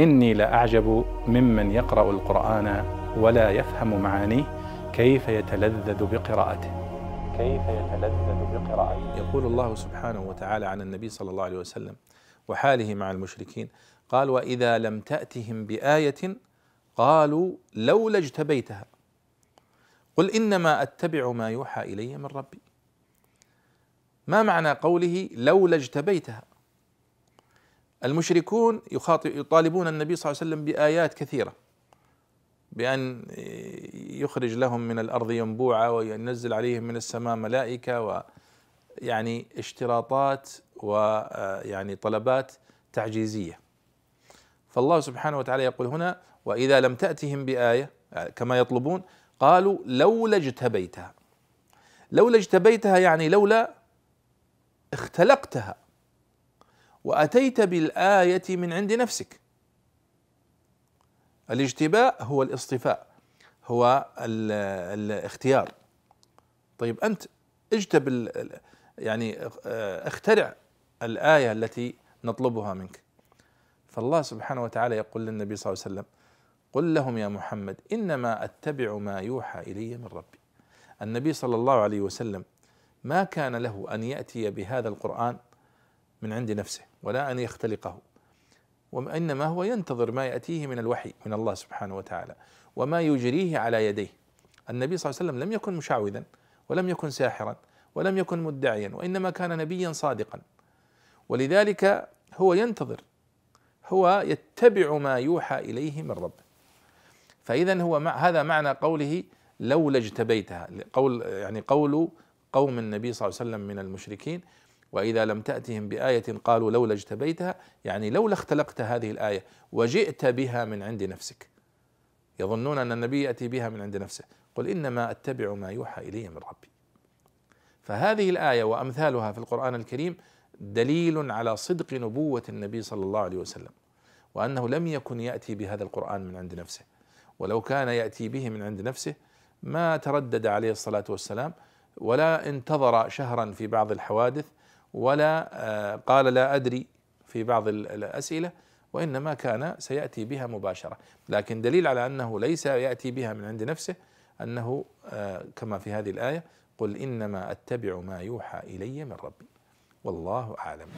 إني لأعجب ممن يقرأ القرآن ولا يفهم معانيه كيف يتلذذ بقراءته. كيف يتلذذ بقراءته. يقول الله سبحانه وتعالى عن النبي صلى الله عليه وسلم وحاله مع المشركين قال وإذا لم تأتهم بآية قالوا لولا اجتبيتها قل إنما أتبع ما يوحى إلي من ربي ما معنى قوله لولا اجتبيتها؟ المشركون يطالبون النبي صلى الله عليه وسلم بآيات كثيرة. بأن يخرج لهم من الأرض ينبوعا وينزل عليهم من السماء ملائكة ويعني اشتراطات ويعني طلبات تعجيزية. فالله سبحانه وتعالى يقول هنا وإذا لم تأتهم بآية كما يطلبون قالوا لولا اجتبيتها. لولا اجتبيتها يعني لولا اختلقتها. وأتيت بالآية من عند نفسك. الاجتباء هو الاصطفاء هو الاختيار. طيب أنت اجتب يعني اخترع الآية التي نطلبها منك. فالله سبحانه وتعالى يقول للنبي صلى الله عليه وسلم قل لهم يا محمد إنما أتبع ما يوحى إلي من ربي. النبي صلى الله عليه وسلم ما كان له أن يأتي بهذا القرآن من عند نفسه ولا أن يختلقه. وإنما هو ينتظر ما يأتيه من الوحي من الله سبحانه وتعالى وما يجريه على يديه. النبي صلى الله عليه وسلم لم يكن مشعوذا ولم يكن ساحرا ولم يكن مدعيا وإنما كان نبيا صادقا. ولذلك هو ينتظر هو يتبع ما يوحى إليه من ربه فإذا هو مع هذا معنى قوله لولا اجتبيتها قول يعني قول قوم النبي صلى الله عليه وسلم من المشركين وإذا لم تأتهم بآية قالوا لولا اجتبيتها يعني لولا اختلقت هذه الآية وجئت بها من عند نفسك. يظنون أن النبي يأتي بها من عند نفسه. قل إنما أتبع ما يوحى إلي من ربي. فهذه الآية وأمثالها في القرآن الكريم دليل على صدق نبوة النبي صلى الله عليه وسلم وأنه لم يكن يأتي بهذا القرآن من عند نفسه. ولو كان يأتي به من عند نفسه ما تردد عليه الصلاة والسلام ولا انتظر شهرا في بعض الحوادث ولا آه، قال لا أدري في بعض الأسئلة وإنما كان سيأتي بها مباشرة. لكن دليل على أنه ليس يأتي بها من عند نفسه أنه آه، كما في هذه الآية قل إنما أتبع ما يوحى إلي من ربي. والله أعلم.